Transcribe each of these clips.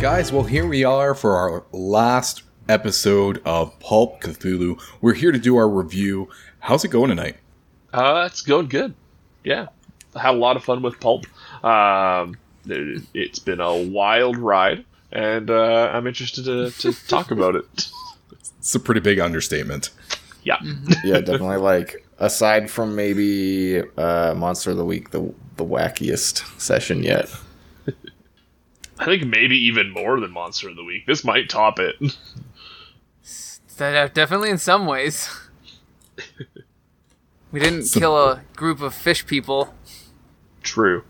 guys. Well, here we are for our last episode of Pulp Cthulhu. We're here to do our review. How's it going tonight? Uh, it's going good. Yeah, I had a lot of fun with Pulp. Um, it, it's been a wild ride, and uh, I'm interested to, to talk about it. It's a pretty big understatement. Yeah, yeah, definitely. Like aside from maybe uh, Monster of the Week, the the wackiest session yet. I think maybe even more than Monster of the Week. This might top it. Definitely in some ways. We didn't kill a group of fish people. True.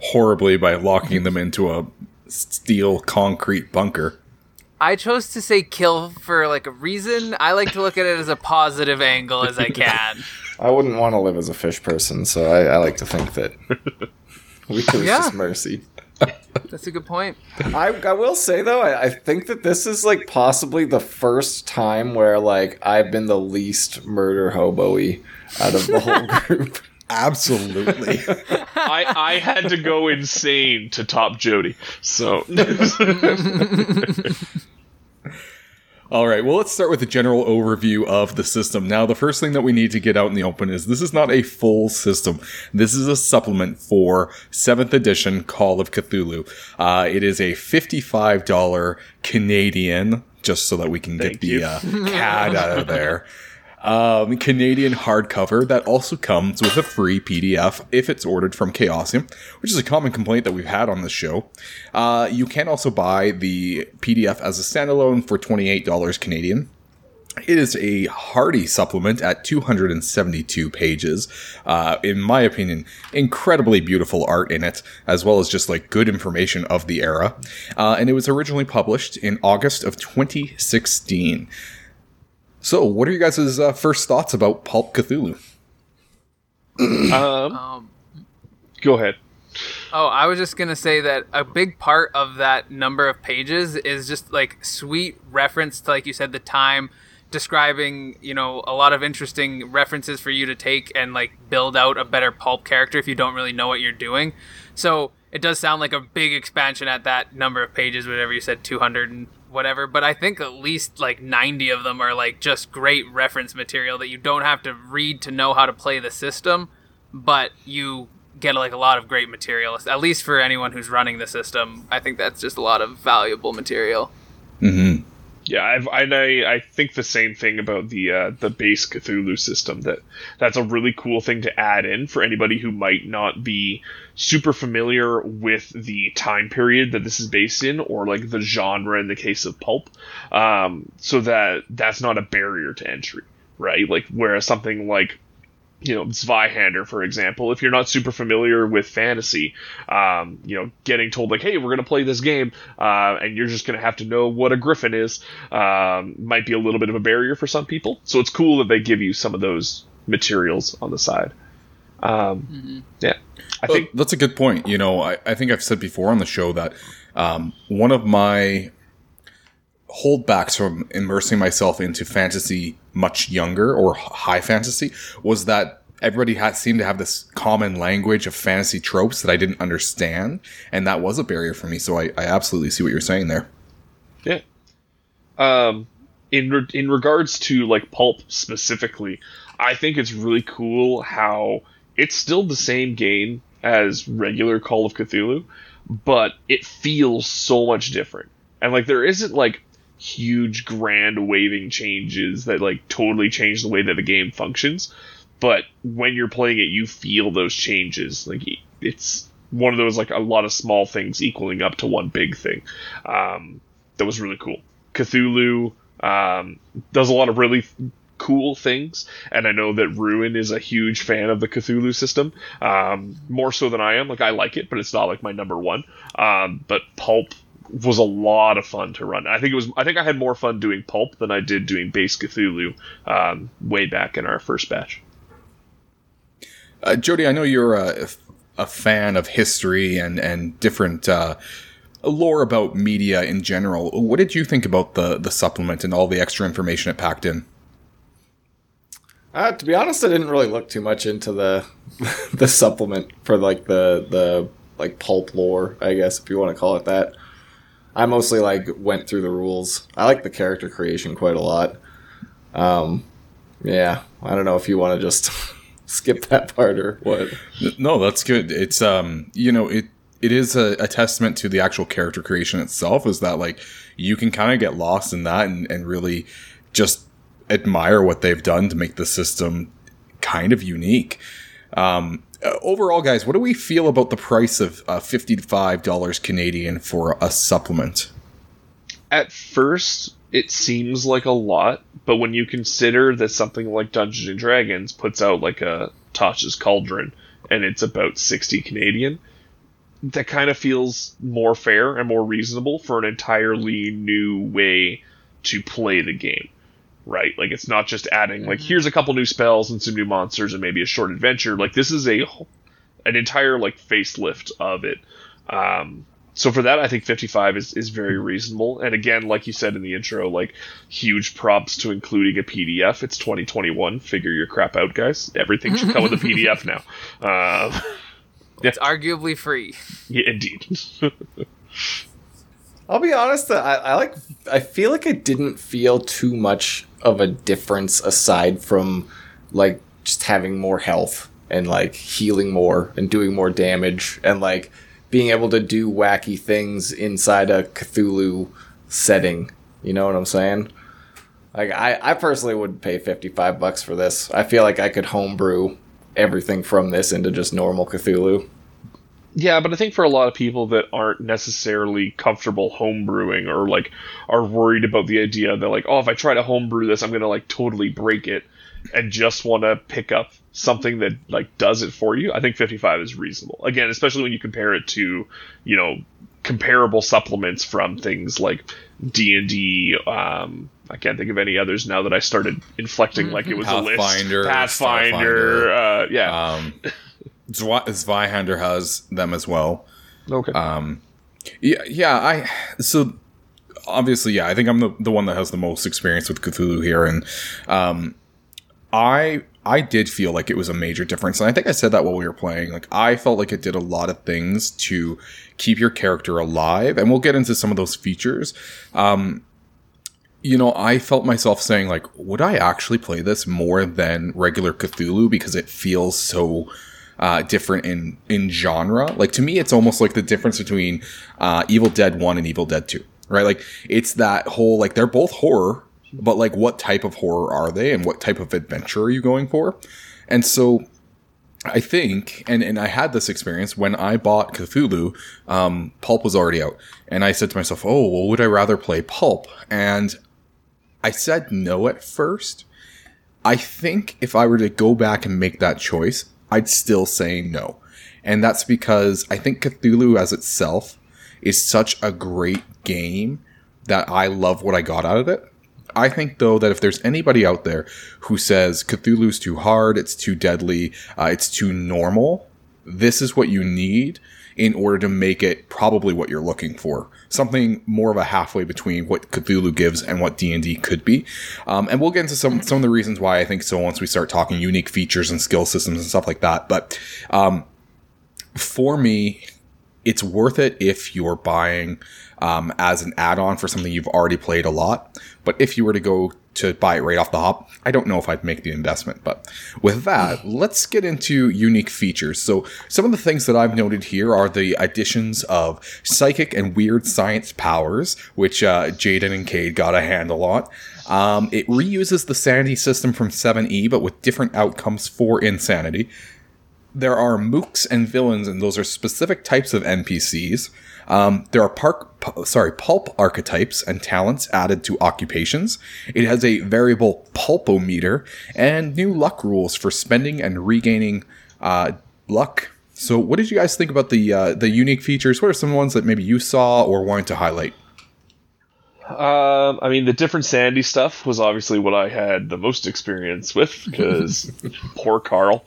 Horribly by locking them into a steel concrete bunker. I chose to say kill for like a reason. I like to look at it as a positive angle as I can. I wouldn't want to live as a fish person, so I, I like to think that we it was Yeah. just mercy. That's a good point. I, I will say though, I, I think that this is like possibly the first time where like I've been the least murder hobo-y out of the whole group. Absolutely. I I had to go insane to top Jody. So All right, well, let's start with a general overview of the system. Now, the first thing that we need to get out in the open is this is not a full system. This is a supplement for 7th edition Call of Cthulhu. Uh, it is a $55 Canadian, just so that we can Thank get the uh, CAD out of there. Um, Canadian hardcover that also comes with a free PDF if it's ordered from Chaosium, which is a common complaint that we've had on this show. Uh, you can also buy the PDF as a standalone for $28 Canadian. It is a hearty supplement at 272 pages. Uh, in my opinion, incredibly beautiful art in it, as well as just like good information of the era. Uh, and it was originally published in August of 2016. So, what are you guys' uh, first thoughts about Pulp Cthulhu? um, Um, go ahead. oh, I was just gonna say that a big part of that number of pages is just like sweet reference to, like you said, the time describing you know a lot of interesting references for you to take and like build out a better pulp character if you don't really know what you're doing. So it does sound like a big expansion at that number of pages, whatever you said, 200 and whatever. But I think at least like 90 of them are like just great reference material that you don't have to read to know how to play the system, but you get like a lot of great material. At least for anyone who's running the system, I think that's just a lot of valuable material. Mm-hmm. Yeah, I've, I I think the same thing about the uh, the base Cthulhu system. That that's a really cool thing to add in for anybody who might not be super familiar with the time period that this is based in, or like the genre in the case of pulp. Um, so that that's not a barrier to entry, right? Like whereas something like you know Zweihander, for example, if you're not super familiar with fantasy, um, you know, getting told like, "Hey, we're gonna play this game," uh, and you're just gonna have to know what a griffin is, um, might be a little bit of a barrier for some people. So it's cool that they give you some of those materials on the side. Um, Yeah, I think that's a good point. You know, I, I think I've said before on the show that um, one of my holdbacks from immersing myself into fantasy much younger or high fantasy was that everybody had seemed to have this common language of fantasy tropes that I didn't understand, and that was a barrier for me. So I, I absolutely see what you're saying there. Yeah. Um, in re- in regards to like pulp specifically, I think it's really cool how it's still the same game as regular Call of Cthulhu, but it feels so much different. And like there isn't like huge grand waving changes that like totally change the way that the game functions, but when you're playing it you feel those changes. Like it's one of those like a lot of small things equaling up to one big thing. Um, that was really cool. Cthulhu um, does a lot of really cool things, and I know that Ruin is a huge fan of the Cthulhu system, um, more so than I am. Like I like it, but it's not like my number one. Um, but Pulp was a lot of fun to run. I think it was. I think I had more fun doing Pulp than I did doing Base Cthulhu um, way back in our first batch. Uh, Jody, I know you're a, a fan of history and and different uh, lore about media in general. What did you think about the the supplement and all the extra information it packed in? Uh, to be honest, I didn't really look too much into the the supplement for like the the like pulp lore, I guess if you want to call it that. I mostly like went through the rules. I like the character creation quite a lot. Um, yeah, I don't know if you want to just skip that part or what. No, that's good. It's um, you know, it it is a, a testament to the actual character creation itself. Is that like you can kind of get lost in that and, and really just admire what they've done to make the system kind of unique. Um, uh, overall, guys, what do we feel about the price of uh, fifty-five dollars Canadian for a supplement? At first, it seems like a lot, but when you consider that something like Dungeons and Dragons puts out like a Tasha's Cauldron and it's about 60 Canadian, that kind of feels more fair and more reasonable for an entirely new way to play the game. Right? Like it's not just adding like here's a couple new spells and some new monsters and maybe a short adventure. Like this is a an entire like facelift of it. Um, so for that, I think 55 is, is very reasonable. And again, like you said in the intro, like huge props to including a PDF. It's 2021. Figure your crap out, guys. Everything should come with a PDF now. Uh, It's arguably free. yeah, indeed. I'll be honest. I, I like. I feel like I didn't feel too much of a difference aside from like just having more health and like healing more and doing more damage and like being able to do wacky things inside a Cthulhu setting. You know what I'm saying? Like I, I personally would pay 55 bucks for this. I feel like I could homebrew everything from this into just normal Cthulhu. Yeah, but I think for a lot of people that aren't necessarily comfortable homebrewing or like are worried about the idea that like, oh, if I try to homebrew this, I'm gonna like totally break it, and just want to pick up something that like does it for you, I think 55 is reasonable. Again, especially when you compare it to, you know, comparable supplements from things like D and D. Um, I can't think of any others now that I started inflecting like it was Pathfinder, a list. Pathfinder, Starfinder. uh, yeah. Um, Zweihander has them as well. okay. Um, yeah, yeah. I so obviously, yeah. I think I'm the the one that has the most experience with Cthulhu here, and um, I I did feel like it was a major difference, and I think I said that while we were playing. Like I felt like it did a lot of things to keep your character alive, and we'll get into some of those features. Um, you know, I felt myself saying like, would I actually play this more than regular Cthulhu because it feels so uh, different in in genre. Like to me, it's almost like the difference between uh, Evil Dead One and Evil Dead Two, right? Like it's that whole like they're both horror, but like what type of horror are they, and what type of adventure are you going for? And so. I think, and, and I had this experience when I bought Cthulhu, um, Pulp was already out. And I said to myself, oh, well, would I rather play Pulp? And I said no at first. I think if I were to go back and make that choice, I'd still say no. And that's because I think Cthulhu as itself is such a great game that I love what I got out of it. I think though that if there's anybody out there who says Cthulhu's too hard, it's too deadly, uh, it's too normal, this is what you need in order to make it probably what you're looking for. Something more of a halfway between what Cthulhu gives and what D&D could be. Um, and we'll get into some, some of the reasons why I think so once we start talking unique features and skill systems and stuff like that. But, um, for me, it's worth it if you're buying, um, as an add-on for something you've already played a lot. But if you were to go to buy it right off the hop, I don't know if I'd make the investment. But with that, let's get into unique features. So some of the things that I've noted here are the additions of psychic and weird science powers, which uh, Jaden and Cade got a handle on. Um, it reuses the sanity system from 7e, but with different outcomes for insanity. There are mooks and villains, and those are specific types of NPCs. Um, there are park, pu- sorry, pulp archetypes and talents added to occupations. It has a variable pulpometer and new luck rules for spending and regaining uh, luck. So, what did you guys think about the uh, the unique features? What are some ones that maybe you saw or wanted to highlight? Um, I mean, the different sanity stuff was obviously what I had the most experience with because poor Carl.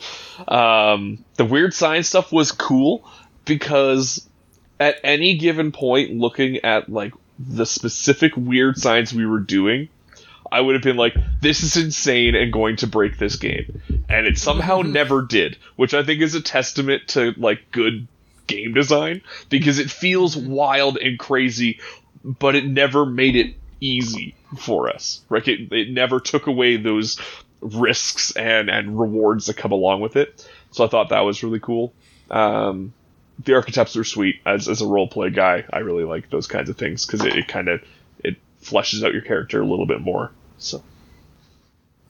Um, the weird science stuff was cool because at any given point, looking at like the specific weird science we were doing, I would have been like, "This is insane and going to break this game," and it somehow never did, which I think is a testament to like good game design because it feels wild and crazy but it never made it easy for us. Right? It, it never took away those risks and and rewards that come along with it. So I thought that was really cool. Um, the archetypes are sweet as as a role play guy. I really like those kinds of things because it, it kind of it fleshes out your character a little bit more. So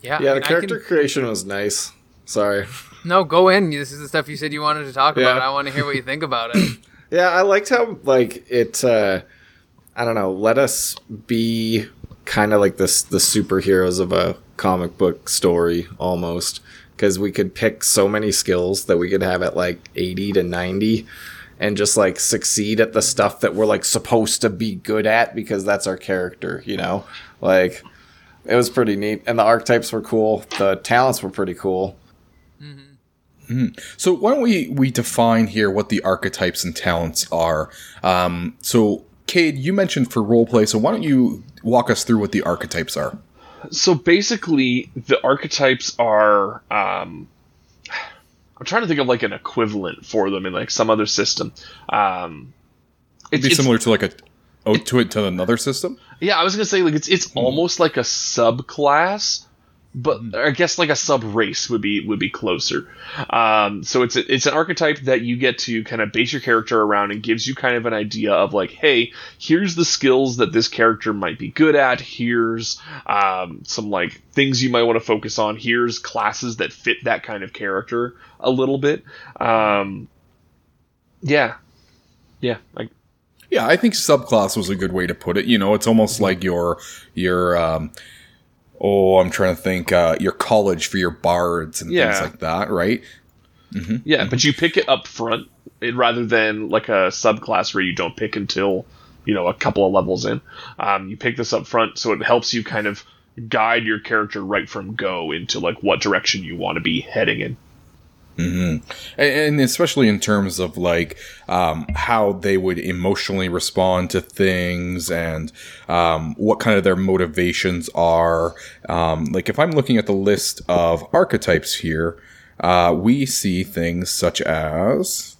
Yeah, Yeah, I the mean, I character can- creation was nice. Sorry. no, go in. This is the stuff you said you wanted to talk Yeah. about. I want to hear what you think about it. Yeah, I liked how like it. uh I don't know. Let us be kind of like this the superheroes of a comic book story almost. Because we could pick so many skills that we could have at like 80 to 90 and just like succeed at the stuff that we're like supposed to be good at because that's our character you know? Like it was pretty neat. And the archetypes were cool. The talents were pretty cool. So why don't we we define here what the archetypes and talents are? Um, so, Cade, you mentioned for roleplay, so why don't you walk us through what the archetypes are? so basically the archetypes are um i'm trying to think of like an equivalent for them in like some other system um It'd be similar to like a oh to it to another system. yeah i was gonna say like it's it's almost like a subclass but I guess like a sub race would be would be closer. Um, so it's a, it's an archetype that you get to kind of base your character around and gives you kind of an idea of like, hey, here's the skills that this character might be good at. Here's um, some like things you might want to focus on. Here's classes that fit that kind of character a little bit. Um, yeah, yeah, like Yeah, I think subclass was a good way to put it. You know, it's almost like your your um oh, I'm trying to think uh your college for your bards and Yeah. things like that, right? Yeah, but you pick it up front rather than like a subclass where you don't pick until you know a couple of levels in. Um, you pick this up front, so it helps you kind of guide your character right from go into like what direction you want to be heading in. And, and especially in terms of like um, how they would emotionally respond to things and um, what kind of their motivations are. Um, like if I'm looking at the list of archetypes here, uh, we see things such as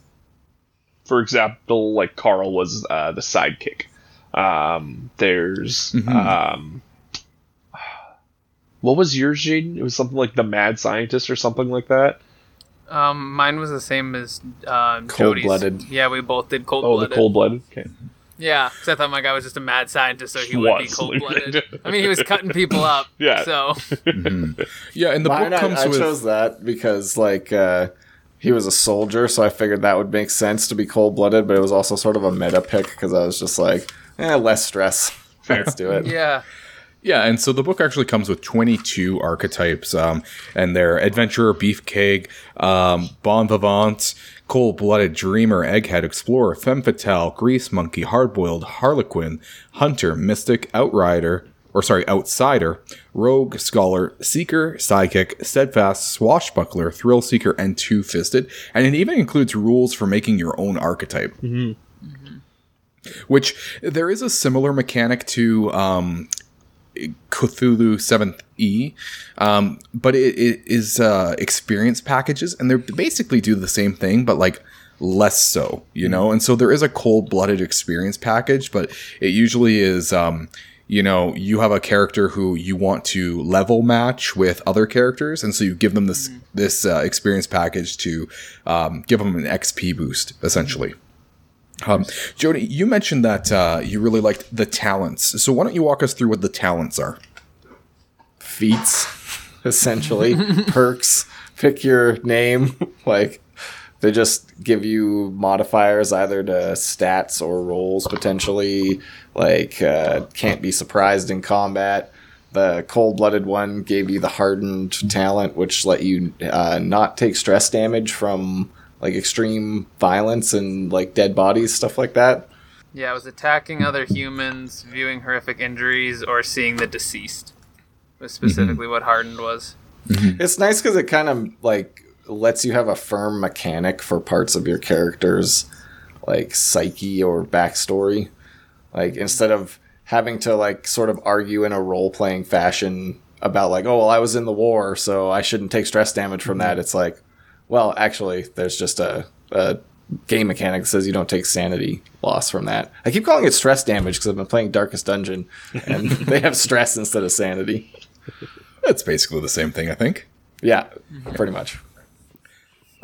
For example, like Carl was uh, the sidekick. Um, there's um, what was yours, Jaden? It was something like the mad scientist or something like that. Um, mine was the same as um, Jody's. Cold-blooded. Yeah, we both did cold Oh, blooded. the cold blooded. Okay. Yeah, because I thought my guy was just a mad scientist, so he, He would be was. cold blooded. I mean, he was cutting people up. Yeah. So yeah, and the Mine, book I, comes I with chose that because like uh, he was a soldier, so I figured that would make sense to be cold blooded. But it was also sort of a meta pick because I was just like, eh, less stress. Let's do it. yeah, Yeah, and so the book actually comes with 22 archetypes, um, and they're adventurer, beefcake, um, bon vivant, cold-blooded dreamer, egghead, explorer, femme fatale, grease monkey, hardboiled, harlequin, hunter, mystic, outrider, or sorry, outsider, rogue, scholar, seeker, psychic, steadfast, swashbuckler, thrill seeker, and two-fisted, and it even includes rules for making your own archetype. Which there is a similar mechanic to um, Cthulhu 7th E, um, but it, it is uh, experience packages, and they basically do the same thing, but like less so, you know? And so there is a cold blooded experience package, but it usually is. Um, you know, you have a character who you want to level match with other characters, and so you give them this this uh, experience package to um, give them an XP boost, essentially. Um, Jody, you mentioned that uh, you really liked the talents. So why don't you walk us through what the talents are? Feats, essentially perks. Pick your name. like they just give you modifiers either to stats or rolls potentially. Like uh, can't be surprised in combat. The cold blooded one gave you the hardened talent, which let you uh, not take stress damage from like extreme violence and like dead bodies, stuff like that. yeah, it was attacking other humans, viewing horrific injuries, or seeing the deceased. Was mm-hmm. specifically what hardened was. Mm-hmm. It's nice because it kind of like lets you have a firm mechanic for parts of your character's like psyche or backstory. Like instead of having to like sort of argue in a role playing fashion about like, oh well, I was in the war, so I shouldn't take stress damage from mm-hmm. that. It's like, well, actually, there's just a, a game mechanic that says you don't take sanity loss from that. I keep calling it stress damage because I've been playing Darkest Dungeon, and they have stress instead of sanity. That's basically the same thing, I think. Yeah, pretty much.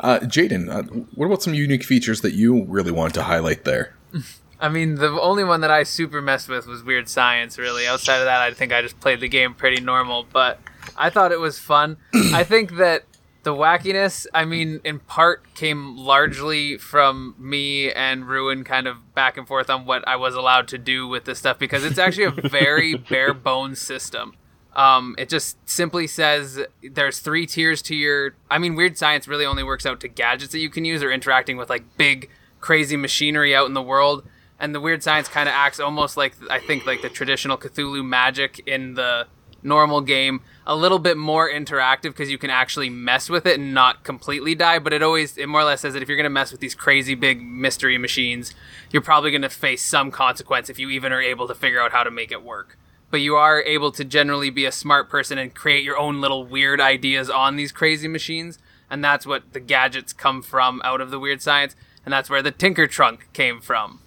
Uh, Jaden, uh, what about some unique features that you really wanted to highlight there? I mean, the only one that I super messed with was Weird Science, really. Outside of that, I think I just played the game pretty normal, but I thought it was fun. I think that the wackiness, I mean, in part came largely from me and Ruin kind of back and forth on what I was allowed to do with this stuff because it's actually a very bare bones system. Um, it just simply says there's three tiers to your. I mean, weird science really only works out to gadgets that you can use or interacting with like big, crazy machinery out in the world. And the weird science kind of acts almost like I think like the traditional Cthulhu magic in the normal game, a little bit more interactive because you can actually mess with it and not completely die. But it always it more or less says that if you're gonna mess with these crazy big mystery machines, you're probably gonna face some consequence if you even are able to figure out how to make it work but you are able to generally be a smart person and create your own little weird ideas on these crazy machines. And that's what the gadgets come from out of the weird science. And that's where the Tinker Trunk came from.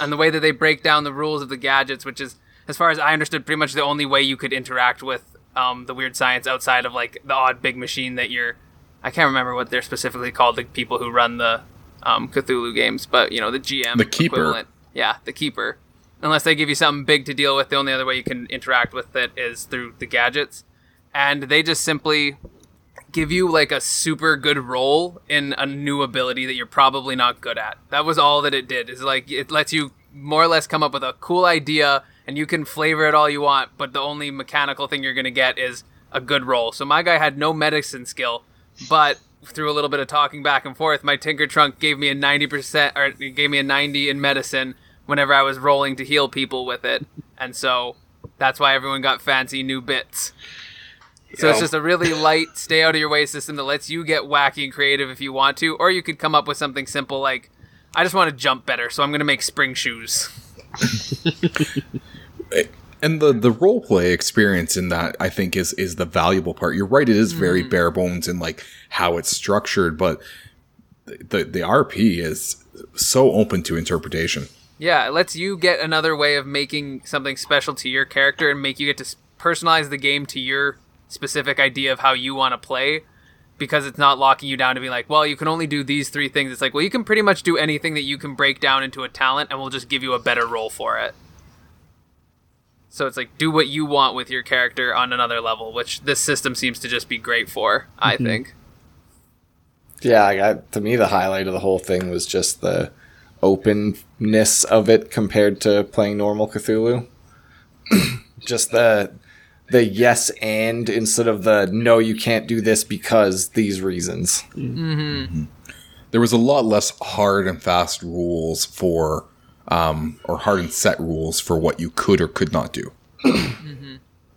And the way that they break down the rules of the gadgets, which is, as far as I understood, pretty much the only way you could interact with um, the weird science outside of like the odd big machine that you're. I can't remember what they're specifically called, the people who run the um, Cthulhu games, but you know, the GM. The Keeper. Equivalent. Yeah, the Keeper unless they give you something big to deal with, the only other way you can interact with it is through the gadgets. And they just simply give you like a super good roll in a new ability that you're probably not good at. That was all that it did. Is like it lets you more or less come up with a cool idea and you can flavor it all you want, but the only mechanical thing you're going to get is a good roll. So my guy had no medicine skill, but through a little bit of talking back and forth, my Tinker Trunk gave me a 90% or gave me a 90 in medicine whenever I was rolling to heal people with it. And so that's why everyone got fancy new bits. So it's just a really light, stay out of your way system that lets you get wacky and creative if you want to, or you could come up with something simple like, I just want to jump better, so I'm going to make spring shoes. and the the role play experience in that I think is is the valuable part. You're right; it is very Mm. bare bones in like how it's structured, but the the RP is so open to interpretation. Yeah, it lets you get another way of making something special to your character and make you get to personalize the game to your specific idea of how you want to play because it's not locking you down to be like, well, you can only do these three things. It's like, well, you can pretty much do anything that you can break down into a talent and we'll just give you a better role for it. So it's like do what you want with your character on another level, which this system seems to just be great for, I mm-hmm. think. Yeah, I got, to me, the highlight of the whole thing was just the openness of it compared to playing normal Cthulhu. just the the yes and instead of the no, you can't do this because these reasons. Mm-hmm. Mm-hmm. There was a lot less hard and fast rules for, um, or hard and set rules for what you could or could not do. Mm-hmm.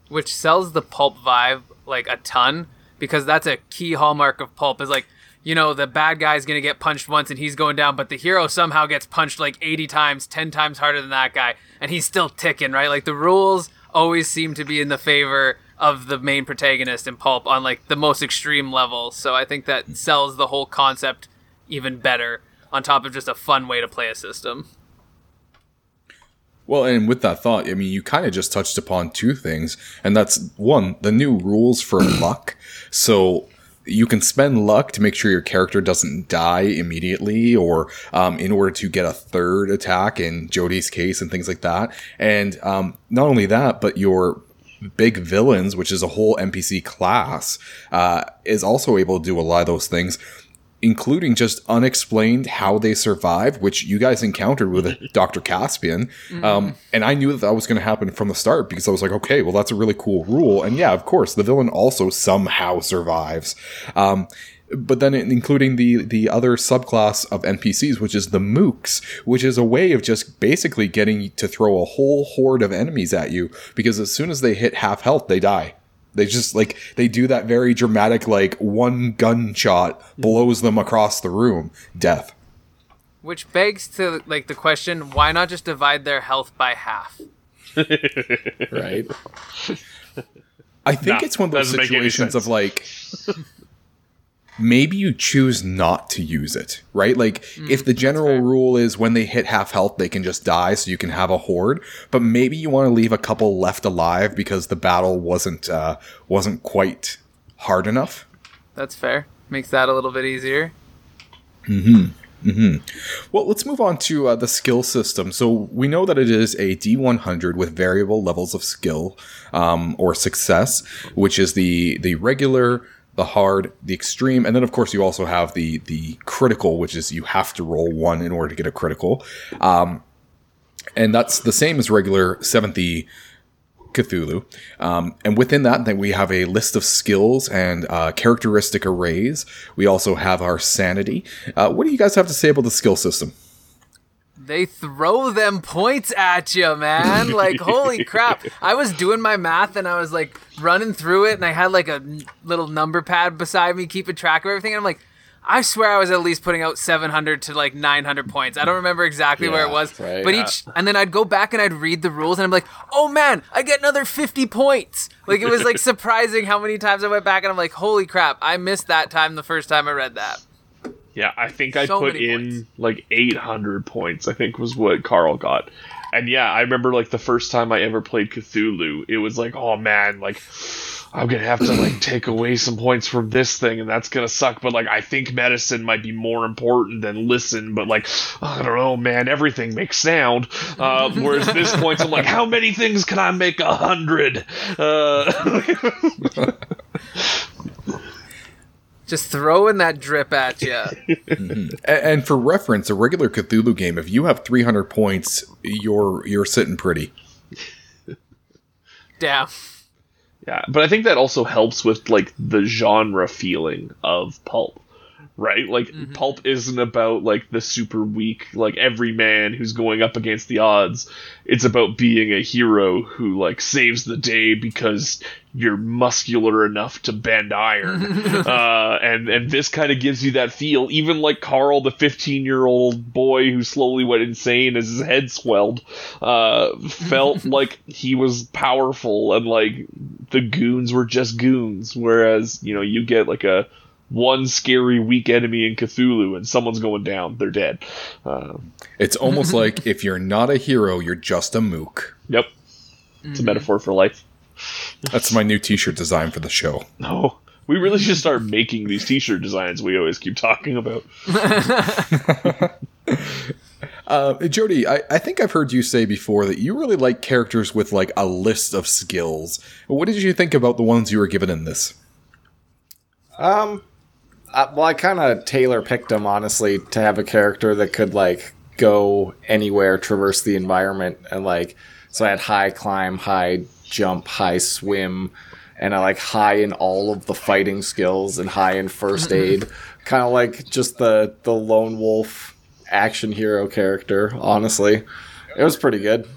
which sells the pulp vibe like a ton because that's a key hallmark of pulp is like you know the bad guy's gonna get punched once and he's going down but the hero somehow gets punched like 80 times 10 times harder than that guy and he's still ticking right like the rules always seem to be in the favor of the main protagonist in pulp on like the most extreme level so i think that sells the whole concept even better on top of just a fun way to play a system Well, and with that thought, I mean, you kind of just touched upon two things, and that's one, the new rules for luck. So you can spend luck to make sure your character doesn't die immediately, or um, in order to get a third attack in Jody's case and things like that. And um, not only that, but your big villains, which is a whole NPC class, uh, is also able to do a lot of those things including just unexplained how they survive, which you guys encountered with Dr. Caspian. Um, and I knew that that was going to happen from the start because I was like, okay, well, that's a really cool rule. And yeah, of course, the villain also somehow survives. Um, but then including the the other subclass of NPCs, which is the mooks, which is a way of just basically getting to throw a whole horde of enemies at you because as soon as they hit half health, they die. They just like they do that very dramatic like one gunshot blows them across the room, death. which begs to like the question why not just divide their health by half Right? I think Nah, it's one of those doesn't make any situations of like maybe you choose not to use it, right? Like if the general rule is when they hit half health, they can just die, so you can have a horde. But maybe you want to leave a couple left alive because the battle wasn't uh, wasn't quite hard enough. That's fair. Makes that a little bit easier. Hmm. Hmm. Well, let's move on to uh, the skill system. So we know that it is a D100 with variable levels of skill um, or success, which is the the regular, the hard, the extreme, and then of course you also have the the critical, which is you have to roll one in order to get a critical, um, and that's the same as regular seventh E Cthulhu. Um, and within that, then we have a list of skills and uh, characteristic arrays. We also have our sanity. Uh, what do you guys have to say about the skill system? They throw them points at you, man. Like, holy crap. I was doing my math and I was like running through it and I had like a little number pad beside me keeping track of everything. And I'm like, I swear I was at least putting out 700 to like 900 points. I don't remember exactly where it was. right. But Yeah. each, and then I'd go back and I'd read the rules and I'm like, oh man, I get another 50 points. Like, it was like surprising how many times I went back and I'm like, holy crap, I missed that time the first time I read that. Yeah, I think I put in points. like 800 points. I think was what Carl got. And yeah, I remember like the first time I ever played Cthulhu, it was like, oh man, like I'm gonna have to like take away some points from this thing, and that's gonna suck. But like, I think medicine might be more important than listen. But like, I don't know, man. Everything makes sound. Uh, whereas this point, I'm like, how many things can I make a hundred? Uh, Just throwing that drip at you. Mm-hmm. A- And for reference, a regular Cthulhu game, if you have 300 points, you're you're sitting pretty. Damn. Yeah, but I think that also helps with like the genre feeling of pulp. Right? Like pulp isn't about like the super weak like every man who's going up against the odds. It's about being a hero who like saves the day because you're muscular enough to bend iron. uh and and this kind of gives you that feel even like Carl the 15-year-old boy who slowly went insane as his head swelled uh felt like he was powerful and like the goons were just goons whereas you know you get like a one scary weak enemy in Cthulhu and someone's going down they're dead uh, It's almost like if you're not a hero, you're just a mook. yep it's a metaphor for life That's my new T-shirt design for the show. no we really should start making these t-shirt designs we always keep talking about Uh, Jody, I, I think I've heard you say before that you really like characters with like a list of skills. What did you think about the ones you were given in this? Um, uh, well, I kind of tailor picked him honestly to have a character that could like go anywhere, traverse the environment, and like so I had high climb, high jump, high swim, and I like high in all of the fighting skills and high in first aid. kind of like just the the lone wolf action hero character. Honestly, it was pretty good.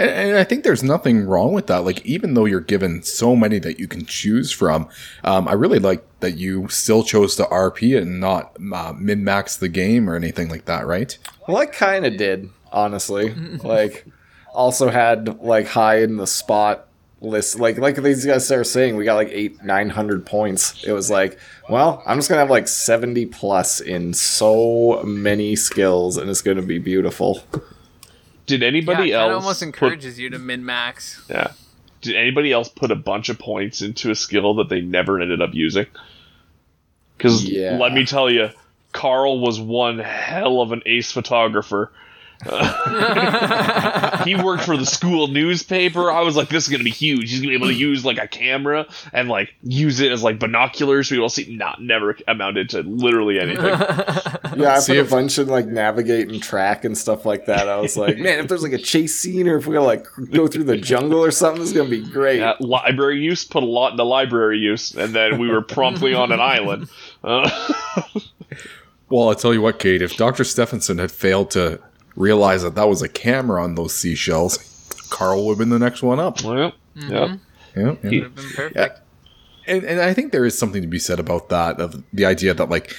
And, and I think there's nothing wrong with that. Like, even though you're given so many that you can choose from, um, I really like that you still chose to RP and not uh, min max the game or anything like that, right? Well, I kind of did, honestly. like, also had like high in the spot list. Like, like these guys are saying, we got like eight, nine hundred points. It was like, well, I'm just gonna have like seventy plus in so many skills, and it's gonna be beautiful. Did anybody it else That almost put- encourages you to min max. yeah did anybody else put a bunch of points into a skill that they never ended up using because Yeah. let me tell you carl was one hell of an ace photographer he worked for the school newspaper. I was like, this is gonna be huge. He's gonna be able to use like a camera and like use it as like binoculars. We will see. Not never amounted to literally anything. Yeah, I See put a if- bunch in like navigate and track and stuff like that. I was like, man, if there's like a chase scene or if we gotta like go through the jungle or something, this is gonna be great. Yeah, library use put a lot into library use, and then we were promptly on an island. Uh, Well, I'll tell you what, Kate, if Dr. Stephenson had failed to realize that that was a camera on those seashells, Carl would have been the next one up. well, mm-hmm. yeah. Yeah, yeah. Would have been perfect. and, and I think there is something to be said about that of the idea that like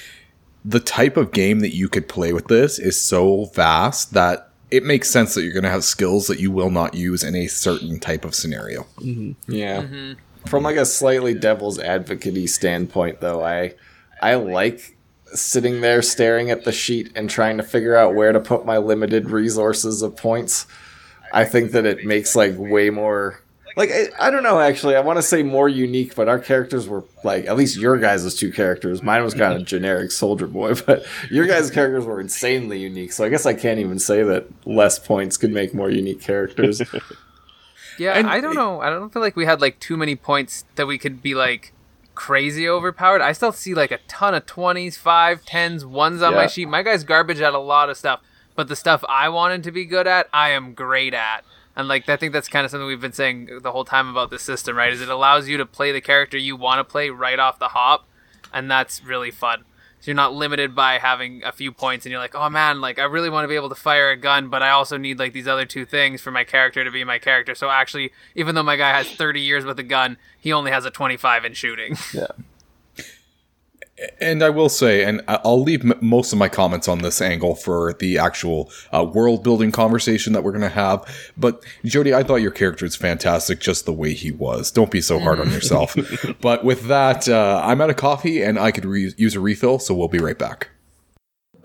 the type of game that you could play with this is so vast that it makes sense that you're going to have skills that you will not use in a certain type of scenario. Mm-hmm. Yeah. Mm-hmm. from like a slightly devil's advocate standpoint though, I I like sitting there staring at the sheet and trying to figure out where to put my limited resources of points. I think that it makes like way more like I, I don't know actually i want to say more unique but our characters were like at least your guys' two characters mine was kind of generic soldier boy but your guys' characters were insanely unique so i guess i can't even say that less points could make more unique characters Yeah, And I don't it- know. I don't feel like we had like too many points that we could be like crazy overpowered. I still see like a ton of 20s, 5, 10s, 1s on my sheet. My guy's garbage at a lot of stuff, but the stuff I wanted to be good at, I am great at. And like I think that's kind of something we've been saying the whole time about this system, right? Is it allows you to play the character you want to play right off the hop, and that's really fun. So you're not limited by having a few points, and you're like, oh man, like I really want to be able to fire a gun, but I also need like these other two things for my character to be my character. So actually, even though my guy has 30 years with a gun, he only has a 25 in shooting. And I will say, and I'll leave m- most of my comments on this angle for the actual uh, world building conversation that we're going to have. But Jody, I thought your character is fantastic just the way he was. Don't be so hard on yourself. but with that, uh, I'm out of coffee and I could re- use a refill, so we'll be right back.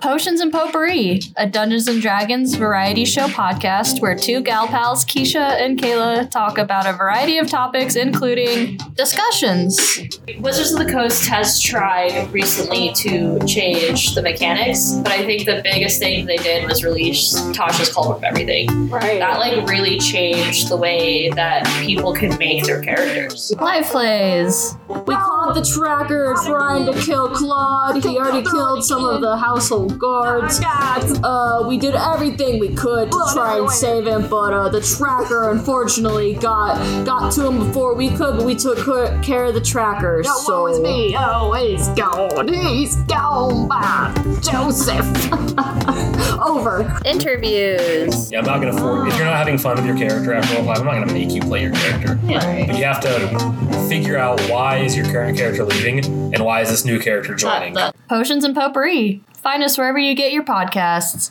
Potions and Potpourri, a Dungeons and Dragons variety show podcast where two gal pals, Keisha and Kayla, talk about a variety of topics, including discussions. Wizards of the Coast has tried recently to change the mechanics, but I think the biggest thing they did was release Tasha's Cauldron of Everything. Right. That like really changed the way that people can make their characters. Live plays. We caught the tracker trying to kill Claude. He already killed some of the household guards. Uh, we did everything we could to try and save him, but uh, the tracker unfortunately got got to him before we could. But we took care of the tracker. so Woe is me. Oh, he's gone. He's gone by Joseph. over. Interviews. Yeah, I'm not gonna force. If you're not having fun with your character after roleplay, I'm not gonna make you play your character. But you have to figure out why is your current character leaving and why is this new character joining. Potions and Potpourri. Find us wherever you get your podcasts.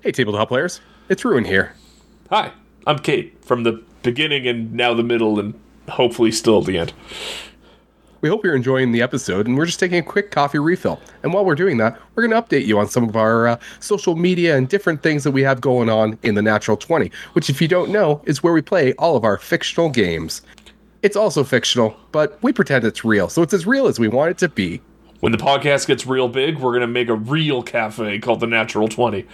Hey, tabletop players. It's Ruin here. Hi, I'm Kate from the beginning and now the middle and hopefully still at the end. We hope you're enjoying the episode, and we're just taking a quick coffee refill. And while we're doing that, we're going to update you on some of our uh, social media and different things that we have going on in the Natural 20, which, if you don't know, is where we play all of our fictional games. It's also fictional, but we pretend it's real, so it's as real as we want it to be. When the podcast gets real big, we're gonna make a real cafe called the Natural Twenty.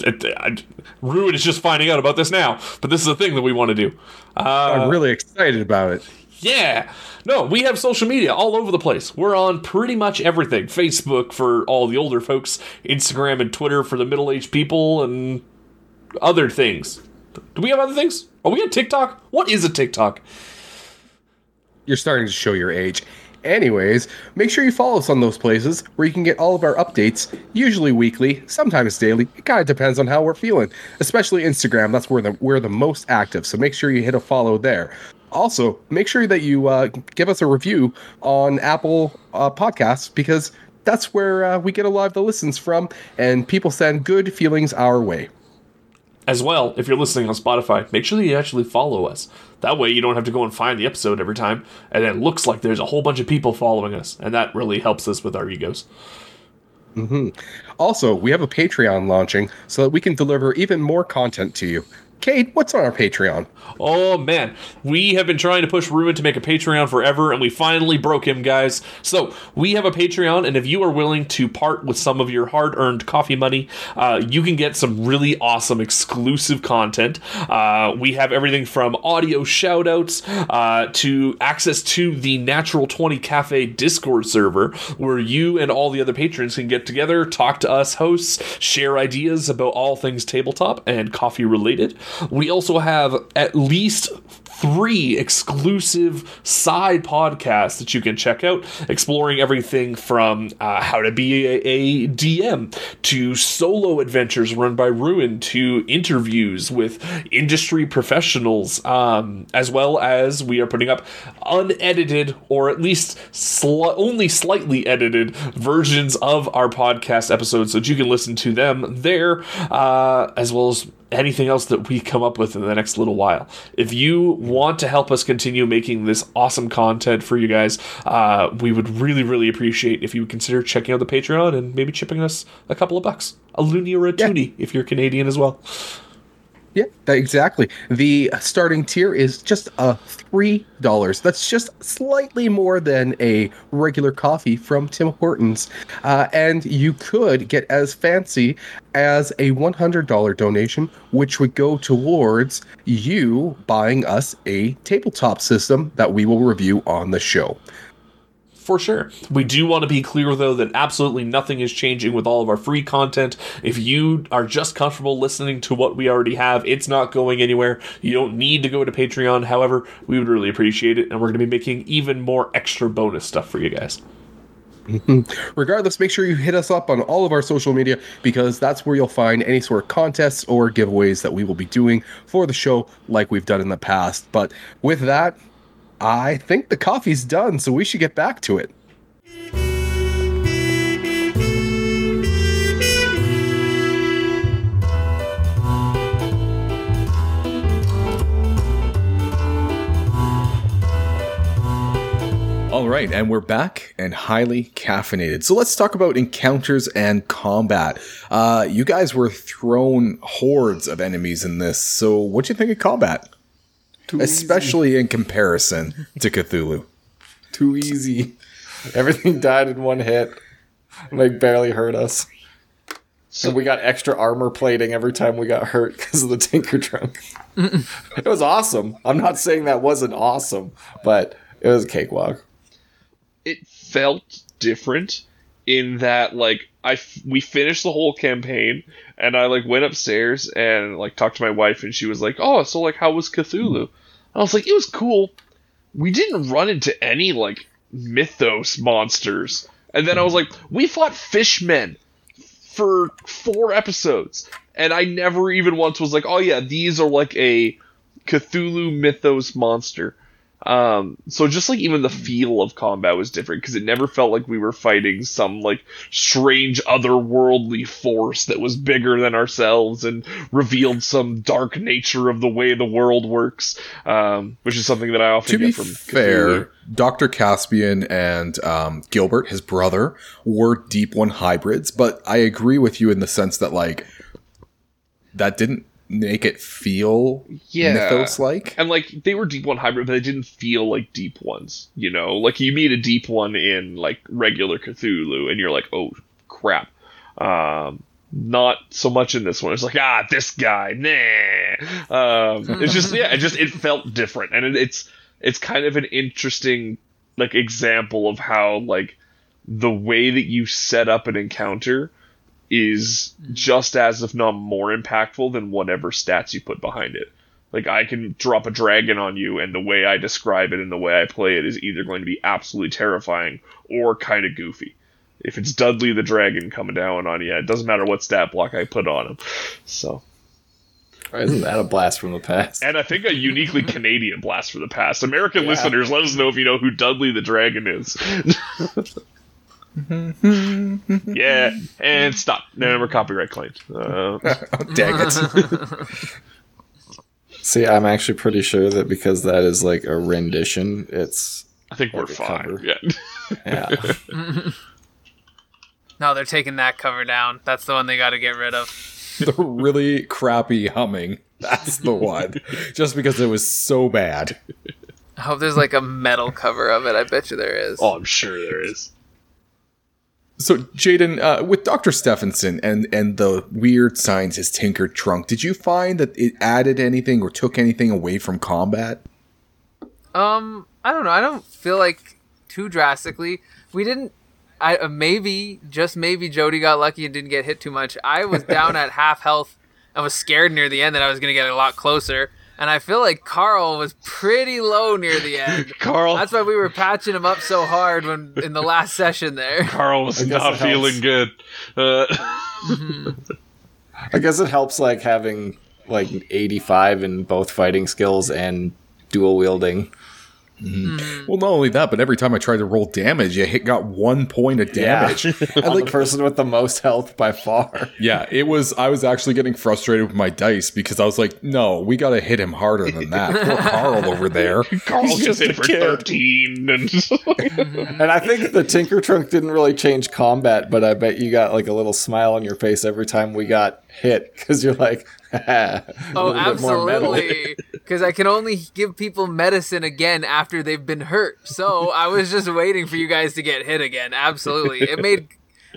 It- I- Ruin is just finding out about this now, but this is a thing that we want to do. Uh, I'm really excited about it. Yeah. No, we have social media all over the place. We're on pretty much everything. Facebook for all the older folks, Instagram and Twitter for the middle-aged people and other things. Do we have other things? Are we on TikTok? What is a TikTok? You're starting to show your age. Anyways, make sure you follow us on those places where you can get all of our updates, usually weekly, sometimes daily. It kind of depends on how we're feeling. Especially Instagram, that's where the, we're the most active, so make sure you hit a follow there. Also, make sure that you uh, give us a review on Apple uh, Podcasts because that's where uh, we get a lot of the listens from, and people send good feelings our way. As well, if you're listening on Spotify, make sure that you actually follow us. That way you don't have to go and find the episode every time, and it looks like there's a whole bunch of people following us, and that really helps us with our egos. Also, we have a Patreon launching so that we can deliver even more content to you. Kate, what's on our Patreon? Oh man, we have been trying to push Ruin to make a Patreon forever, and we finally broke him, guys. So we have a Patreon, and if you are willing to part with some of your hard-earned coffee money, uh, you can get some really awesome exclusive content. Uh, we have everything from audio shoutouts uh, to access to the Natural Twenty Cafe Discord server, where you and all the other patrons can get together, talk to us hosts, share ideas about all things tabletop and coffee related. We also have at least three exclusive side podcasts that you can check out, exploring everything from uh, how to be a, a DM to solo adventures run by Ruin to interviews with industry professionals, um, as well as we are putting up unedited or at least sli- only slightly edited versions of our podcast episodes so that you can listen to them there, uh, as well as anything else that we come up with in the next little while. If you want to help us continue making this awesome content for you guys, uh, we would really, really appreciate if you would consider checking out the Patreon and maybe chipping us a couple of bucks. A loony or a toonie if you're Canadian as well. Yeah, exactly. The starting tier is just a three dollars. That's just slightly more than a regular coffee from Tim Hortons, uh, and you could get as fancy as a one hundred dollar donation, which would go towards you buying us a tabletop system that we will review on the show. For sure. We do want to be clear, though, that absolutely nothing is changing with all of our free content. If you are just comfortable listening to what we already have, it's not going anywhere. You don't need to go to Patreon. However, we would really appreciate it, and we're going to be making even more extra bonus stuff for you guys. Regardless, make sure you hit us up on all of our social media because that's where you'll find any sort of contests or giveaways that we will be doing for the show, like we've done in the past. But with that, I think the coffee's done, so we should get back to it. All right, and we're back and highly caffeinated. So let's talk about encounters and combat. Uh, you guys were thrown hordes of enemies in this. So what do you think of combat? Especially in comparison to Cthulhu. Too easy. Everything died in one hit. Like barely hurt us. So we got extra armor plating every time we got hurt because of the Tinker Trunk. it was awesome. I'm not saying that wasn't awesome, but it was a cakewalk. it felt different in that like I f- we finished the whole campaign and I like went upstairs and like talked to my wife and she was like, "Oh, so like how was Cthulhu?" And I was like, "It was cool. We didn't run into any like mythos monsters." And then I was like, "We fought fishmen for four episodes." And I never even once was like, "Oh yeah, these are like a Cthulhu mythos monster." Um, so just like even the feel of combat was different because it never felt like we were fighting some like strange otherworldly force that was bigger than ourselves and revealed some dark nature of the way the world works. Um, which is something that I often To be get from fair, Cthulhu. Dr. Caspian and um, Gilbert, his brother, were Deep One hybrids, but I agree with you in the sense that like that didn't make it feel Yeah. mythos like. And like they were deep one hybrid, but they didn't feel like deep ones. You know, like you meet a deep one in like regular Cthulhu, and you're like, oh crap. Um, not so much in this one. It's like ah, this guy, nah. Um, it's just yeah, it just it felt different, and it, it's it's kind of an interesting like example of how like the way that you set up an encounter is mm-hmm. just as if not more impactful than whatever stats you put behind it. Like I can drop a dragon on you, and the way I describe it and the way I play it is either going to be absolutely terrifying or kind of goofy. If it's Dudley the dragon coming down on you, it doesn't matter what stat block I put on him. So, Isn't that a blast from the past? and I think a uniquely Canadian blast from the past. American listeners, let us know if you know who Dudley the dragon is. yeah, and stop. No more copyright claims. Uh, Dang it. See, I'm actually pretty sure that because that is like a rendition, it's I think we're fine. cover. Yeah. yeah. No, they're taking that cover down. That's the one they got to get rid of. the really crappy humming. That's the one. Just because it was so bad. I hope there's like a metal cover of it. I bet you there is. Oh, I'm sure there is. So, Jaden, uh, with Dr. Stephenson and, and the weird scientist Tinker Trunk, did you find that it added anything or took anything away from combat? Um, I don't know. I don't feel like too drastically. We didn't. I uh, maybe just maybe Jody got lucky and didn't get hit too much. I was down at half health. I was scared near the end that I was going to get a lot closer. And I feel like Carl was pretty low near the end. Carl, That's why we were patching him up so hard when in the last session there. Carl was not it helps. feeling good. Uh, I guess it helps like having like 85 in both fighting skills and dual wielding. Mm-hmm. Mm-hmm. Well, not only that, but every time I tried to roll damage, I hit got one point of damage. Yeah. I'm the person with the most health by far. Yeah, it was. I was actually getting frustrated with my dice because I was like, "No, we got to hit him harder than that." Poor Carl over there. Carl He's just just hit a for kid. 13. And And I think the Tinker Trunk didn't really change combat, but I bet you got like a little smile on your face every time we got hit because you're like, Oh, more metal. absolutely. Because I can only give people medicine again after they've been hurt. So I was just waiting for you guys to get hit again. Absolutely. It made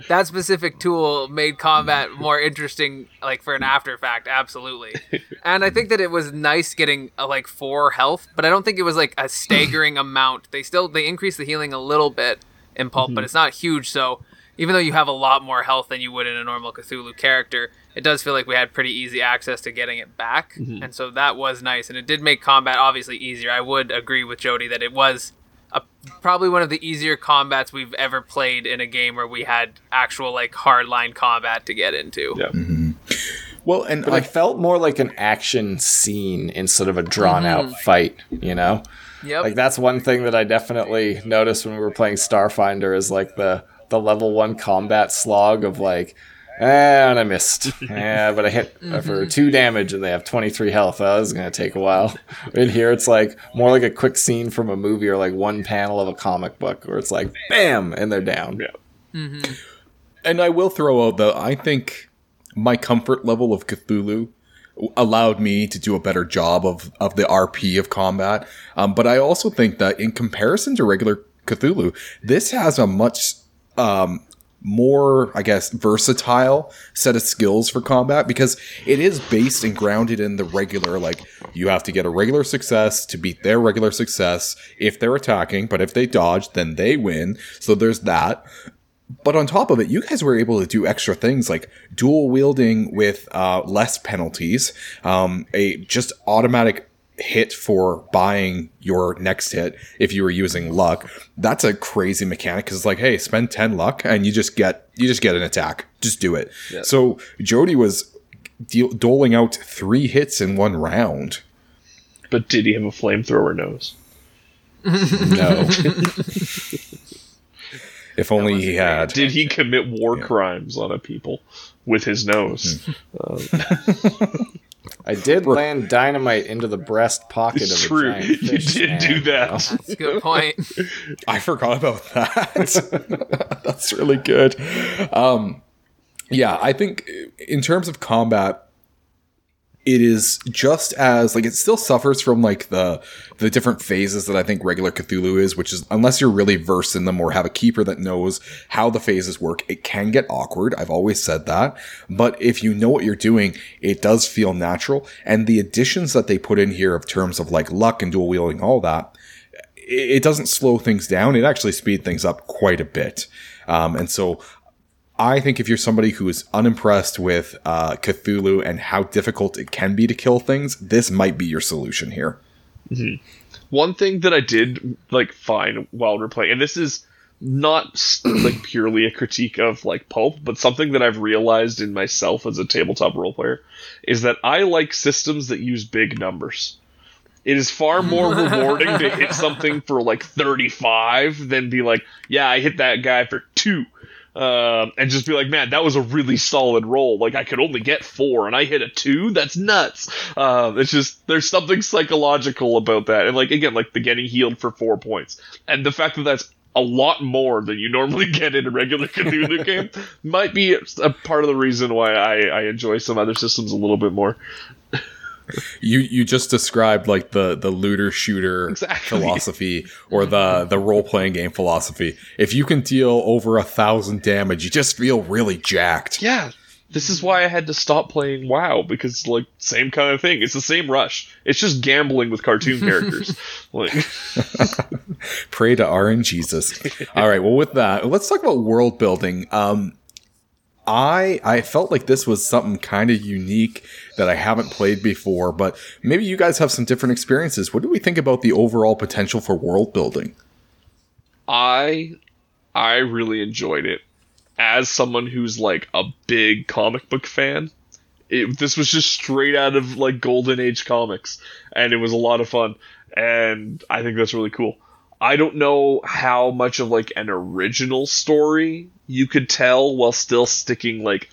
that specific tool made combat more interesting, like for an after fact. Absolutely. And I think that it was nice getting uh, like four health, but I don't think it was like a staggering amount. They still they increased the healing a little bit in pulp, but it's not huge. So even though you have a lot more health than you would in a normal Cthulhu character, it does feel like we had pretty easy access to getting it back. Mm-hmm. And so that was nice. And it did make combat obviously easier. I would agree with Jody that it was a, probably one of the easier combats we've ever played in a game where we had actual like hardline combat to get into. Yeah. Mm-hmm. Well, and But I it felt more like an action scene instead of a drawn out mm-hmm. fight, you know? Yep. Like that's one thing that I definitely noticed when we were playing Starfinder is like the the level one combat slog of like, and I missed. yeah, but I hit for two damage and they have 23 health. Oh, this is gonna take a while. In here, it's like more like a quick scene from a movie or like one panel of a comic book where it's like, bam, and they're down. Yeah. and I will throw out the I think my comfort level of Cthulhu allowed me to do a better job of of the RP of combat. Um, but I also think that in comparison to regular Cthulhu, this has a much um, more, I guess, versatile set of skills for combat because it is based and grounded in the regular, like, you have to get a regular success to beat their regular success if they're attacking, but if they dodge, then they win. So there's that. But on top of it, you guys were able to do extra things like dual wielding with uh, less penalties, um, a just automatic hit for buying your next hit if you were using luck. That's a crazy mechanic because it's like, hey, spend ten luck and you just get you just get an attack. Just do it. So Jody was deal- doling out three hits in one round. But did he have a flamethrower nose? No. If only he had. Did he commit war crimes on a people with his nose? Hmm. Uh, I did land dynamite into the breast pocket It's of a true. giant You fish did do man. that. That's a good point. I forgot about that. That's really good. Um, yeah, I think in terms of combat, it is just as like it still suffers from like the the different phases that I think regular Cthulhu is, which is unless you're really versed in them or have a keeper that knows how the phases work, it can get awkward. I've always said that. But if you know what you're doing, it does feel natural. And the additions that they put in here of terms of like luck and dual wielding, all that, it doesn't slow things down. It actually speed things up quite a bit. Um, and so I think if you're somebody who is unimpressed with uh, Cthulhu and how difficult it can be to kill things, this might be your solution here. One thing that I did like find while we're playing, and this is not like purely a critique of like pulp, but something that I've realized in myself as a tabletop role player is that I like systems that use big numbers. It is far more rewarding to hit something for like 35 than be like, yeah, I hit that guy for two. Um, and just be like, man, that was a really solid roll. Like I could only get four, and I hit a two. That's nuts. Um, it's just there's something psychological about that, and like again, like the getting healed for four points, and the fact that that's a lot more than you normally get in a regular Cthulhu game might be a part of the reason why I, I enjoy some other systems a little bit more. You you just described like the the looter shooter Exactly. philosophy or the the role playing game philosophy. If you can deal over a thousand damage, you just feel really jacked. Yeah, this is why I had to stop playing WoW because like same kind of thing. It's the same rush. It's just gambling with cartoon characters. like Pray to RNGesus. All right. Well, with that, let's talk about world building. Um, I I felt like this was something kind of unique that I haven't played before, but maybe you guys have some different experiences. What do we think about the overall potential for world building? I I really enjoyed it. As someone who's like a big comic book fan, it, this was just straight out of like golden age comics and it was a lot of fun and I think that's really cool. I don't know how much of like an original story you could tell while still sticking like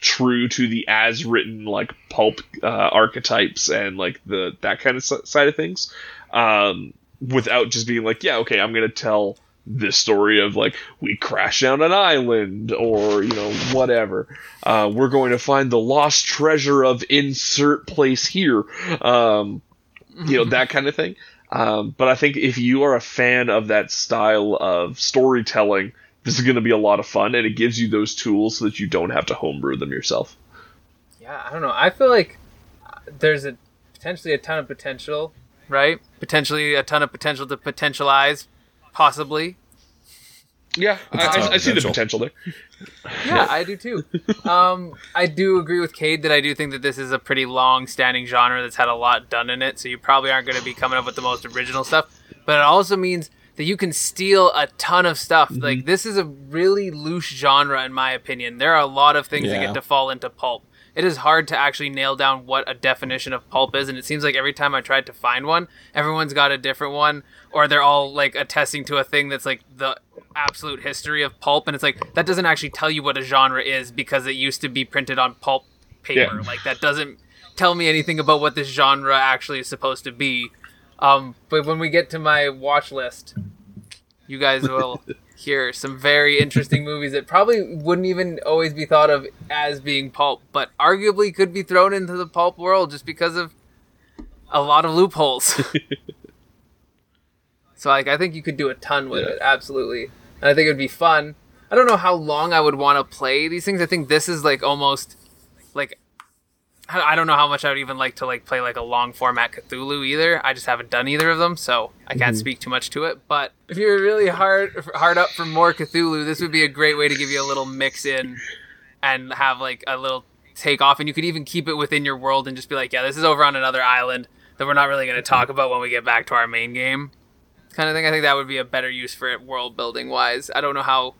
true to the as written like pulp uh, archetypes and like the that kind of side of things um, without just being like yeah okay i'm gonna tell this story of like we crash down an island or you know whatever. Uh, we're going to find the lost treasure of insert place here um, you know that kind of thing um, but i think if you are a fan of that style of storytelling this is going to be a lot of fun and it gives you those tools so that you don't have to homebrew them yourself Yeah, I don't know. I feel like uh, there's a potentially a ton of potential, right? Potentially a ton of potential to potentialize, possibly. Yeah I, I, I see the potential. potential there Yeah, I do too. Um, I do agree with Cade that I do think that this is a pretty long-standing genre that's had a lot done in it. So you probably aren't going to be coming up with the most original stuff. But it also means that you can steal a ton of stuff. Like this is a really loose genre, in my opinion. There are a lot of things that get to fall into pulp. It is hard to actually nail down what a definition of pulp is, and it seems like every time I tried to find one, everyone's got a different one, or they're all like attesting to a thing that's like the absolute history of pulp, and it's like that doesn't actually tell you what a genre is because it used to be printed on pulp paper. Yeah. Like that doesn't tell me anything about what this genre actually is supposed to be. Um, but when we get to my watch list, you guys will hear some very interesting movies that probably wouldn't even always be thought of as being pulp, but arguably could be thrown into the pulp world just because of a lot of loopholes. so like I think you could do a ton with it, absolutely. And I think it would be fun. I don't know how long I would want to play these things. I think this is like almost like I I don't know how much I would even like to like play like a long format Cthulhu either. I just haven't done either of them, so I can't mm-hmm. speak too much to it. But if you're really hard hard up for more Cthulhu, this would be a great way to give you a little mix in and have like a little take off. And you could even keep it within your world and just be like, yeah, this is over on another island that we're not really going to talk mm-hmm. about when we get back to our main game, kind of thing. I think that would be a better use for it world building wise. I don't know how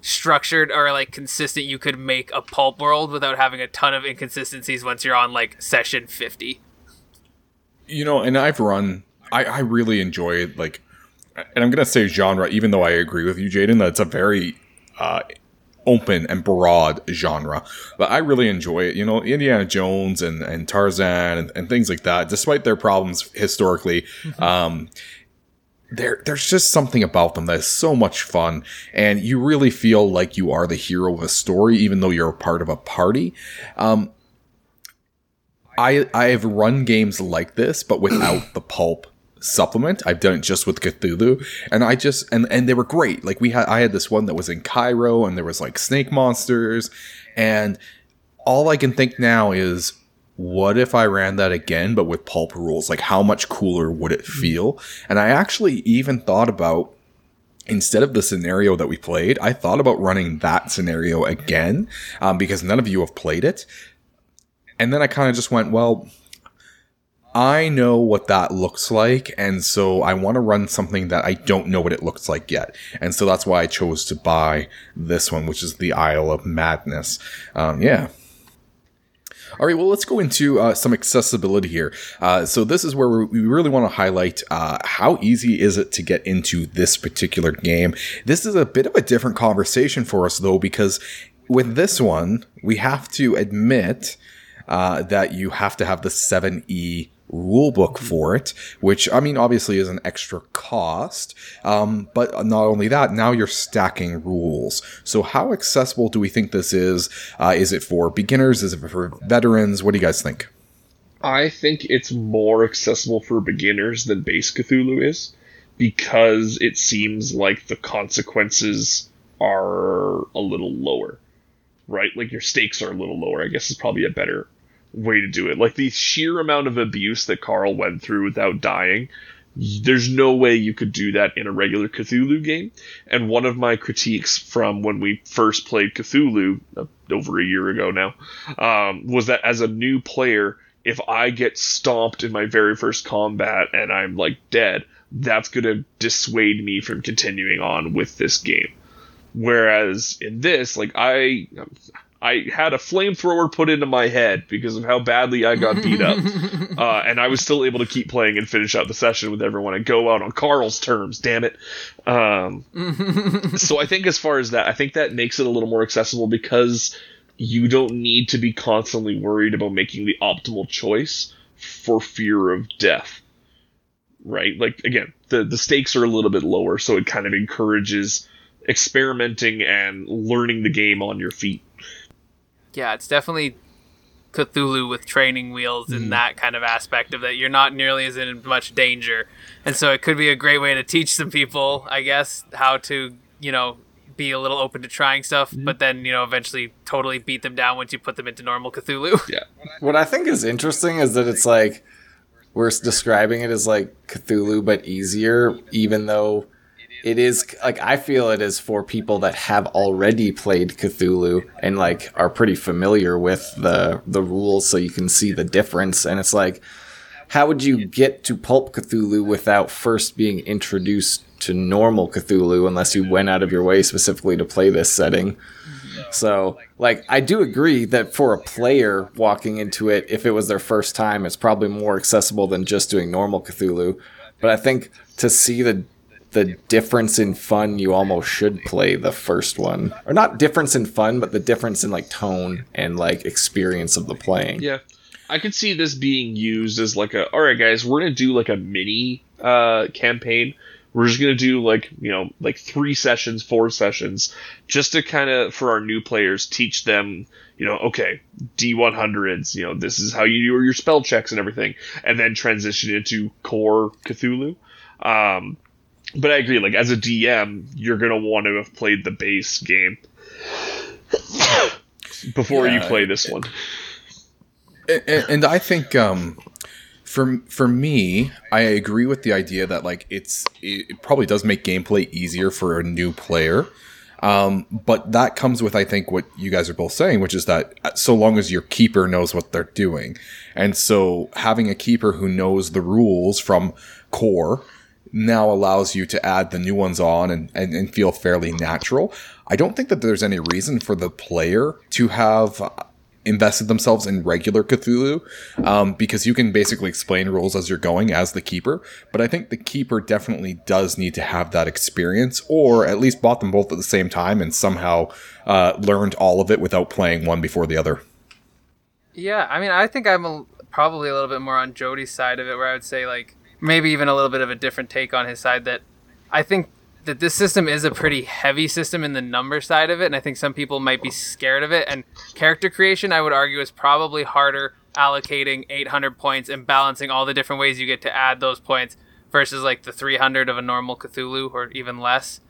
structured or like consistent you could make a pulp world without having a ton of inconsistencies once you're on like session 50 You know, and I've run. I, I really enjoy. Like, and I'm gonna say genre, even though I agree with you, Jaden, that it's a very uh, open and broad genre. But I really enjoy it. You know, Indiana Jones and and Tarzan and, and things like that. Despite their problems historically, um, there there's just something about them that is so much fun, and you really feel like you are the hero of a story, even though you're a part of a party. Um, I I have run games like this, but without the pulp supplement. I've done it just with Cthulhu, and I just and and they were great. Like we had, I had this one that was in Cairo, and there was like snake monsters, and all I can think now is. What if I ran that again, but with pulp rules? Like, how much cooler would it feel? And I actually even thought about instead of the scenario that we played, I thought about running that scenario again um, because none of you have played it. And then I kind of just went, well, I know what that looks like. And so I want to run something that I don't know what it looks like yet. And so that's why I chose to buy this one, which is the Isle of Madness. Um, yeah. All right, well, let's go into uh, some accessibility here. Uh, so this is where we really want to highlight uh, how easy is it to get into this particular game. This is a bit of a different conversation for us, though, because with this one, we have to admit uh, that you have to have the 7e rulebook for it, which I mean, obviously is an extra cost. Um, but not only that, now you're stacking rules. So how accessible do we think this is? Uh, is it for beginners? Is it for veterans? What do you guys think? I think it's more accessible for beginners than base Cthulhu is because it seems like the consequences are a little lower. Right? Like your stakes are a little lower, I guess is probably a better way to do it. Like the sheer amount of abuse that Carl went through without dying there's no way you could do that in a regular Cthulhu game. And one of my critiques from when we first played Cthulhu uh, over a year ago now um, was that as a new player, if I get stomped in my very first combat and I'm like dead, that's going to dissuade me from continuing on with this game. Whereas in this, like I, I had a flamethrower put into my head because of how badly I got beat up, uh, and I was still able to keep playing and finish out the session with everyone and go out on Carl's terms. Damn it! Um, so I think as far as that, I think that makes it a little more accessible because you don't need to be constantly worried about making the optimal choice for fear of death. Right? Like again, the the stakes are a little bit lower, so it kind of encourages experimenting and learning the game on your feet. Yeah, it's definitely Cthulhu with training wheels in mm. that kind of aspect of that you're not nearly as in much danger. And so it could be a great way to teach some people, I guess, how to, you know, be a little open to trying stuff, mm-hmm. but then, you know, eventually totally beat them down once you put them into normal Cthulhu. Yeah. What I think is interesting is that it's like we're describing it as like Cthulhu but easier, even though it is like I feel it is for people that have already played Cthulhu and like are pretty familiar with the the rules, so you can see the difference. And it's like, how would you get to Pulp Cthulhu without first being introduced to normal Cthulhu, unless you went out of your way specifically to play this setting? So, like, I do agree that for a player walking into it, if it was their first time, it's probably more accessible than just doing normal Cthulhu. But I think to see the the difference in fun, you almost should play the first one, or not difference in fun, but the difference in like tone and like experience of the playing. Yeah. I could see this being used as like a all right guys, we're to do like a mini uh campaign. We're just to do like, you know, like 3 sessions, 4 sessions just to kind of for our new players teach them, you know, okay, D100s, you know, this is how you do your spell checks and everything and then transition into core Cthulhu. Um but I agree, like as a DM, you're gonna want to have played the base game before you play this one. and, and I think um, for for me, I agree with the idea that like it's it, it probably does make gameplay easier for a new player. Um, but that comes with I think what you guys are both saying, which is that uh, so long as your keeper knows what they're doing, and so having a keeper who knows the rules from core now allows you to add the new ones on and, and, and feel fairly natural. I don't think that there's any reason for the player to have invested themselves in regular Cthulhu um, because you can basically explain rules as you're going as the keeper. But I think the keeper definitely does need to have that experience or at least bought them both at the same time and somehow uh, learned all of it without playing one before the other. Yeah, I mean, I think I'm a, probably a little bit more on Jody's side of it, where I would say like maybe even a little bit of a different take on his side. That I think that this system is a pretty heavy system in the number side of it, and I think some people might be scared of it. And character creation, I would argue, is probably harder allocating 800 points and balancing all the different ways you get to add those points versus like the 300 of a normal Cthulhu or even less.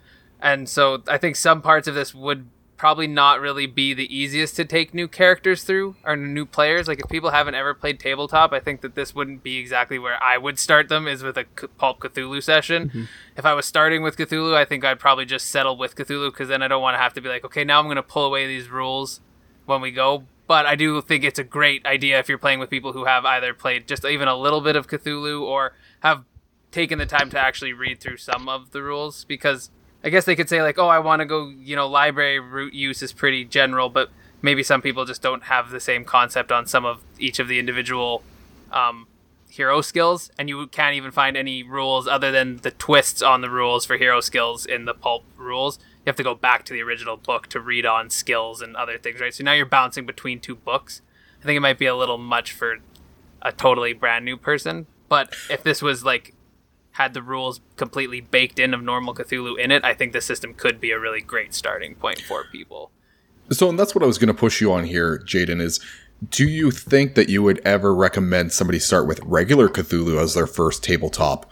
And so I think some parts of this would probably not really be the easiest to take new characters through or new players. Like if people haven't ever played tabletop, I think that this wouldn't be exactly where I would start them is with a C- pulp Cthulhu session. Mm-hmm. If I was starting with Cthulhu, I think I'd probably just settle with Cthulhu because then I don't want to have to be like, okay, now I'm going to pull away these rules when we go. But I do think it's a great idea if you're playing with people who have either played just even a little bit of Cthulhu or have taken the time to actually read through some of the rules because I guess they could say like, oh, I want to go, you know, library root use is pretty general, but maybe some people just don't have the same concept on some of each of the individual um, hero skills, and you can't even find any rules other than the twists on the rules for hero skills in the pulp rules. You have to go back to the original book to read on skills and other things, right? So now you're bouncing between two books. I think it might be a little much for a totally brand new person, but if this was like had the rules completely baked in of normal Cthulhu in it, I think the system could be a really great starting point for people. So, and that's what I was going to push you on here, Jaden, is do you think that you would ever recommend somebody start with regular Cthulhu as their first tabletop?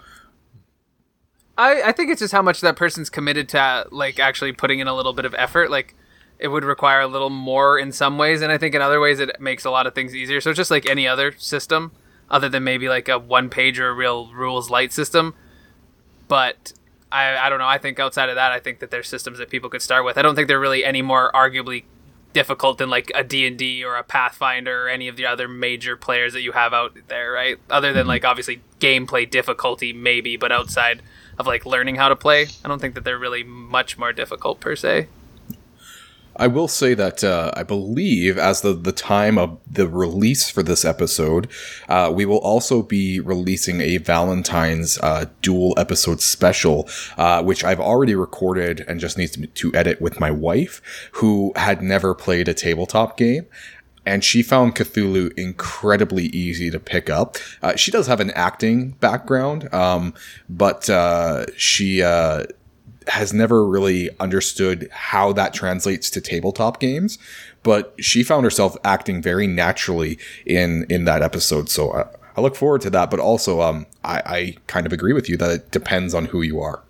I, I think it's just how much that person's committed to like actually putting in a little bit of effort. Like it would require a little more in some ways, and I think in other ways it makes a lot of things easier. So it's just like any other system, other than maybe like a one page or a real rules light system. but I, I don't know. I think outside of that, I think that there's systems that people could start with. I don't think they're really any more arguably difficult than like a D&D or a Pathfinder or any of the other major players that you have out there, right? Other than mm-hmm. like obviously gameplay difficulty maybe, but outside of like learning how to play, I don't think that they're really much more difficult per se. I will say that uh, I believe, as the, the time of the release for this episode, uh, we will also be releasing a Valentine's uh, dual episode special, uh, which I've already recorded and just needs to, to edit with my wife, who had never played a tabletop game. And she found Cthulhu incredibly easy to pick up. Uh, she does have an acting background, um, but uh, she has never really understood how that translates to tabletop games, but she found herself acting very naturally in in that episode. So I, I look forward to that. But also, um, I, I kind of agree with you that it depends on who you are.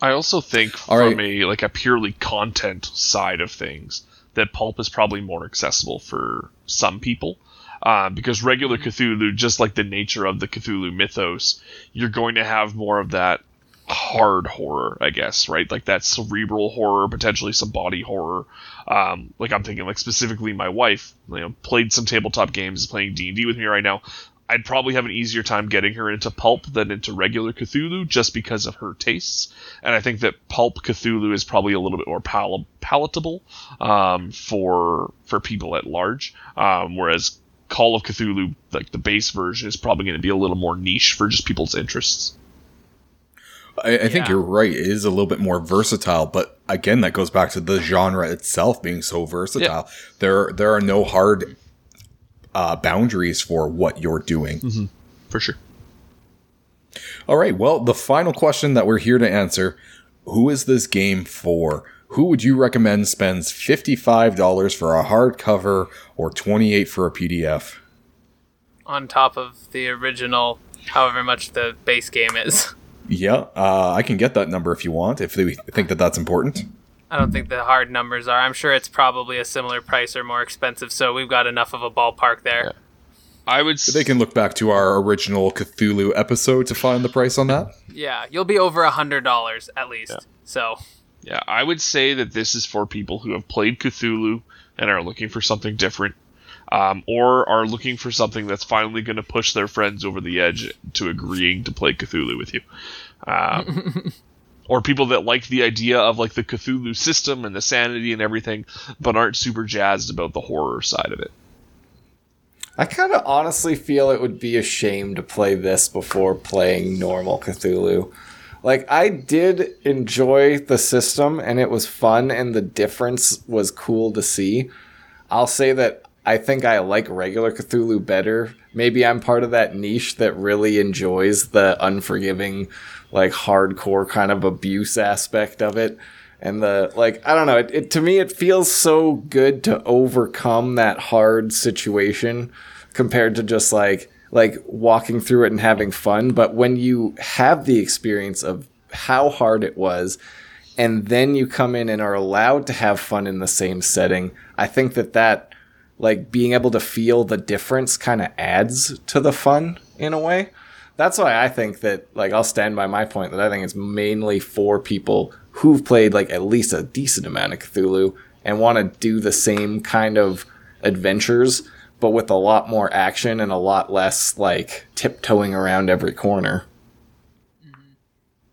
I also think All from right. a like a purely content side of things that pulp is probably more accessible for some people. Uh, because regular Cthulhu, just like the nature of the Cthulhu mythos, you're going to have more of that hard horror, I guess, right? Like that cerebral horror, potentially some body horror. Um, like I'm thinking, like specifically, my wife, you know, played some tabletop games, is playing D and D with me right now. I'd probably have an easier time getting her into pulp than into regular Cthulhu, just because of her tastes. And I think that pulp Cthulhu is probably a little bit more pal- palatable um, for for people at large, um, whereas Call of Cthulhu, like the base version, is probably going to be a little more niche for just people's interests. I, I think Yeah. you're right. It is a little bit more versatile, but again, that goes back to the genre itself being so versatile. There, there are no hard uh, boundaries for what you're doing. For sure. All right. Well, the final question that we're here to answer: Who is this game for? Who would you recommend spends fifty-five dollars for a hardcover or twenty-eight for a PDF? On top of the original, however much the base game is. Yeah, uh, I can get that number if you want. If they think that that's important. I don't think the hard numbers are. I'm sure it's probably a similar price or more expensive, so we've got enough of a ballpark there. I would. s- They can look back to our original Cthulhu episode to find the price on that. Yeah, you'll be over a hundred dollars at least. So Yeah, I would say that this is for people who have played Cthulhu and are looking for something different, um, or are looking for something that's finally going to push their friends over the edge to agreeing to play Cthulhu with you. Um, or people that like the idea of like the Cthulhu system and the sanity and everything, but aren't super jazzed about the horror side of it. I kind of honestly feel it would be a shame to play this before playing normal Cthulhu. Like, I did enjoy the system and it was fun and the difference was cool to see. I'll say that I think I like regular Cthulhu better. Maybe I'm part of that niche that really enjoys the unforgiving, like hardcore kind of abuse aspect of it. And the like, I don't know. It, it to me, it feels so good to overcome that hard situation compared to just like like walking through it and having fun. But when you have the experience of how hard it was, and then you come in and are allowed to have fun in the same setting, I think that that like being able to feel the difference kind of adds to the fun in a way. That's why I think that like I'll stand by my point that I think it's mainly for people who've played like at least a decent amount of Cthulhu and want to do the same kind of adventures but with a lot more action and a lot less like tiptoeing around every corner. Mm-hmm.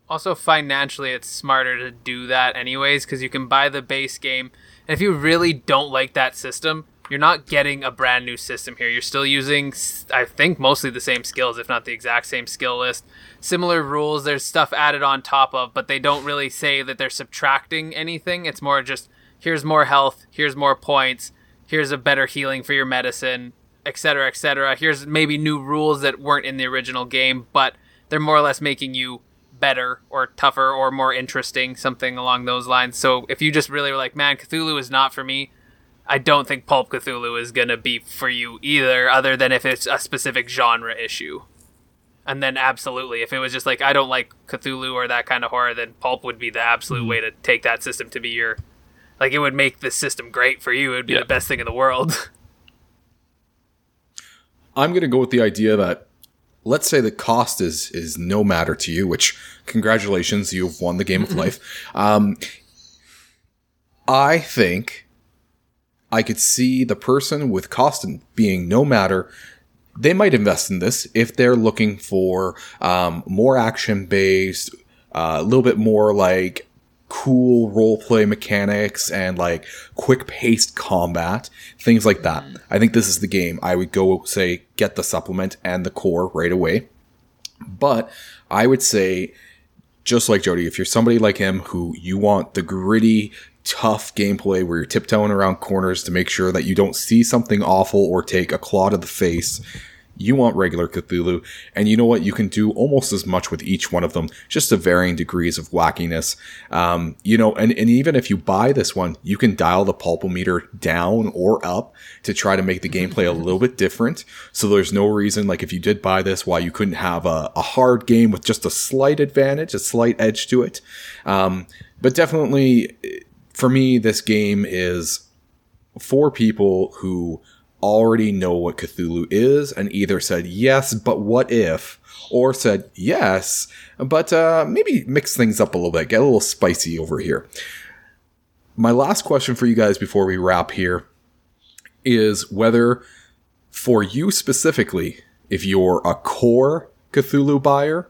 also financially, it's smarter to do that anyways because you can buy the base game, and if you really don't like that system, you're not getting a brand new system here. You're still using, I think, mostly the same skills, if not the exact same skill list. Similar rules. There's stuff added on top of, but they don't really say that they're subtracting anything. It's more just here's more health, here's more points, here's a better healing for your medicine, etc., etc. Here's maybe new rules that weren't in the original game, but they're more or less making you better or tougher or more interesting, something along those lines. So if you just really were like, man, Cthulhu is not for me, I don't think Pulp Cthulhu is going to be for you either, other than if it's a specific genre issue. And then, absolutely, if it was just like, I don't like Cthulhu or that kind of horror, then Pulp would be the absolute way to take that system to be your. Like, it would make the system great for you. It would be Yeah. the best thing in the world. I'm going to go with the idea that let's say the cost is is no matter to you, which congratulations, you've won the game of life. Um, I think I could see the person with cost being no matter. They might invest in this if they're looking for um, more action based, uh, a little bit more like cool role play mechanics and like quick paced combat, things like that. I think this is the game. I would go say get the supplement and the core right away. But I would say, just like Jody, if you're somebody like him who you want the gritty, tough gameplay where you're tiptoeing around corners to make sure that you don't see something awful or take a claw to the face, you want regular Cthulhu. And you know what? You can do almost as much with each one of them, just to varying degrees of wackiness. Um, you know, and, and even if you buy this one, you can dial the pulpometer down or up to try to make the gameplay a little bit different. So there's no reason, like if you did buy this, why you couldn't have a, a hard game with just a slight advantage, a slight edge to it. Um, but definitely, for me, this game is for people who already know what Cthulhu is and either said yes, but what if, or said yes, but uh, maybe mix things up a little bit, get a little spicy over here. My last question for you guys before we wrap here is whether, for you specifically, if you're a core Cthulhu buyer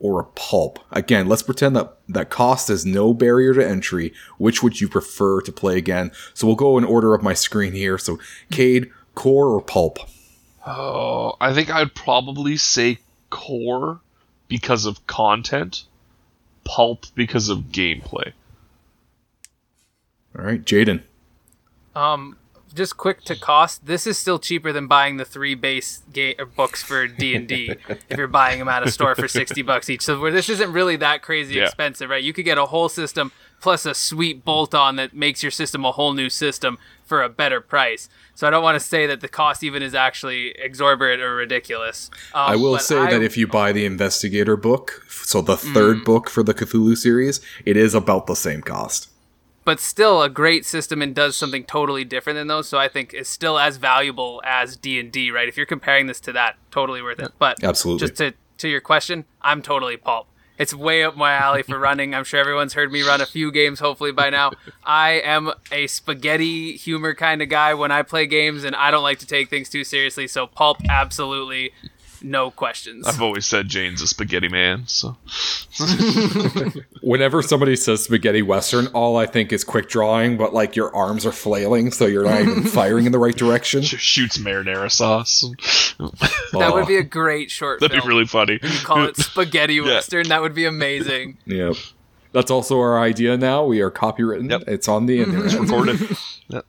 or a pulp. Again, let's pretend that that cost is no barrier to entry. Which would you prefer to play again? So we'll go in order of my screen here. So, Cade, core or pulp? Oh, I think I'd probably say core because of content, pulp because of gameplay. All right, Jaden. Um, just quick to cost. This is still cheaper than buying the three base ga- books for D and D if you're buying them at a store for sixty bucks each. So where this isn't really that crazy Yeah. expensive, right? You could get a whole system plus a sweet bolt on that makes your system a whole new system for a better price. So I don't want to say that the cost even is actually exorbitant or ridiculous. Um, I will say I- that if you buy the Investigator book, so the third book for the Cthulhu series, it is about the same cost. But still a great system and does something totally different than those. So I think it's still as valuable as D and D, right? If you're comparing this to that, totally worth it. But Absolutely. just to to your question, I'm totally pulp. It's way up my alley for running. I'm sure everyone's heard me run a few games, hopefully by now. I am a spaghetti humor kind of guy when I play games, and I don't like to take things too seriously. So pulp, absolutely, no questions. I've always said Jane's a spaghetti man, so Whenever somebody says spaghetti western, all I think is quick drawing, but like your arms are flailing, so you're not even firing in the right direction. sh- shoots marinara sauce. that would Oh, be a oh. great short That'd film. be really funny. You call it spaghetti western. That would be amazing. Yep. That's also our idea now. We are copywritten. Yep. It's on the internet. It's Recorded. Yeah.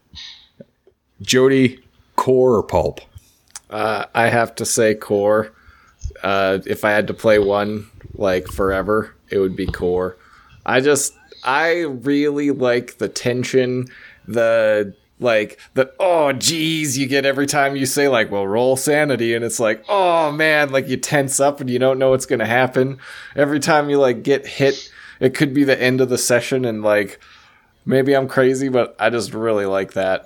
Jody, core or pulp? Uh, I have to say core. Uh, if I had to play one like forever, it would be core. I just I really like the tension, the like the oh geez you get every time you say like well roll sanity and it's like oh man like you tense up and you don't know what's gonna happen every time you like get hit it could be the end of the session and like maybe I'm crazy but I just really like that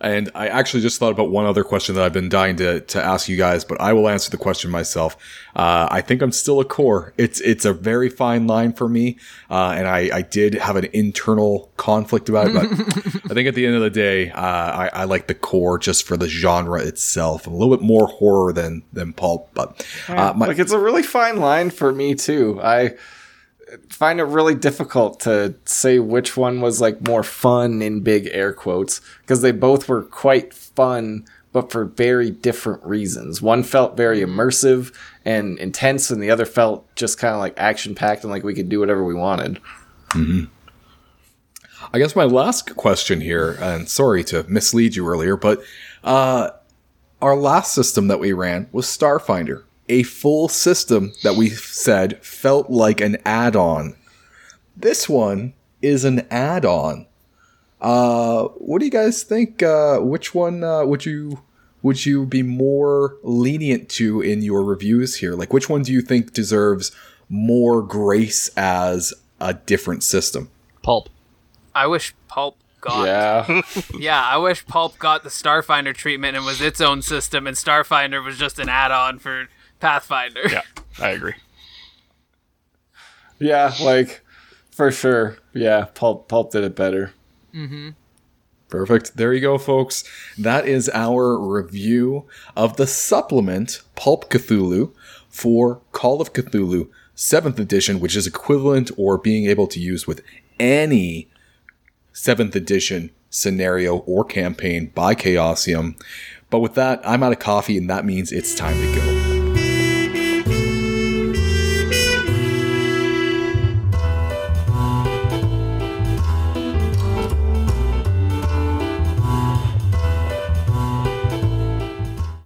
And I actually just thought about one other question that I've been dying to, to ask you guys, but I will answer the question myself. Uh, I think I'm still a core. It's it's a very fine line for me, uh, and I, I did have an internal conflict about it. But I think at the end of the day, uh, I, I like the core just for the genre itself. A little bit more horror than than pulp, but uh, my, like it's a really fine line for me too. I find it really difficult to say which one was like more fun in big air quotes because they both were quite fun but for very different reasons. One felt very immersive and intense and the other felt just kind of like action packed and like we could do whatever we wanted. I guess my last question here, and sorry to mislead you earlier, but uh, our last system that we ran was Starfinder, a full system that we said felt like an add-on. This one is an add-on. Uh, what do you guys think? Uh, which one uh, would you would you be more lenient to in your reviews here? Like, which one do you think deserves more grace as a different system? Pulp. I wish Pulp got. Yeah. Yeah, I wish Pulp got the Starfinder treatment and was its own system, and Starfinder was just an add-on for Pathfinder. Yeah, I agree. yeah, like for sure. Yeah, Pulp Pulp did it better. Mm-hmm. Perfect. There you go, folks. That is our review of the supplement Pulp Cthulhu for Call of Cthulhu 7th edition, which is equivalent or being able to use with any 7th edition scenario or campaign by Chaosium. But with that, I'm out of coffee, and that means it's time to go.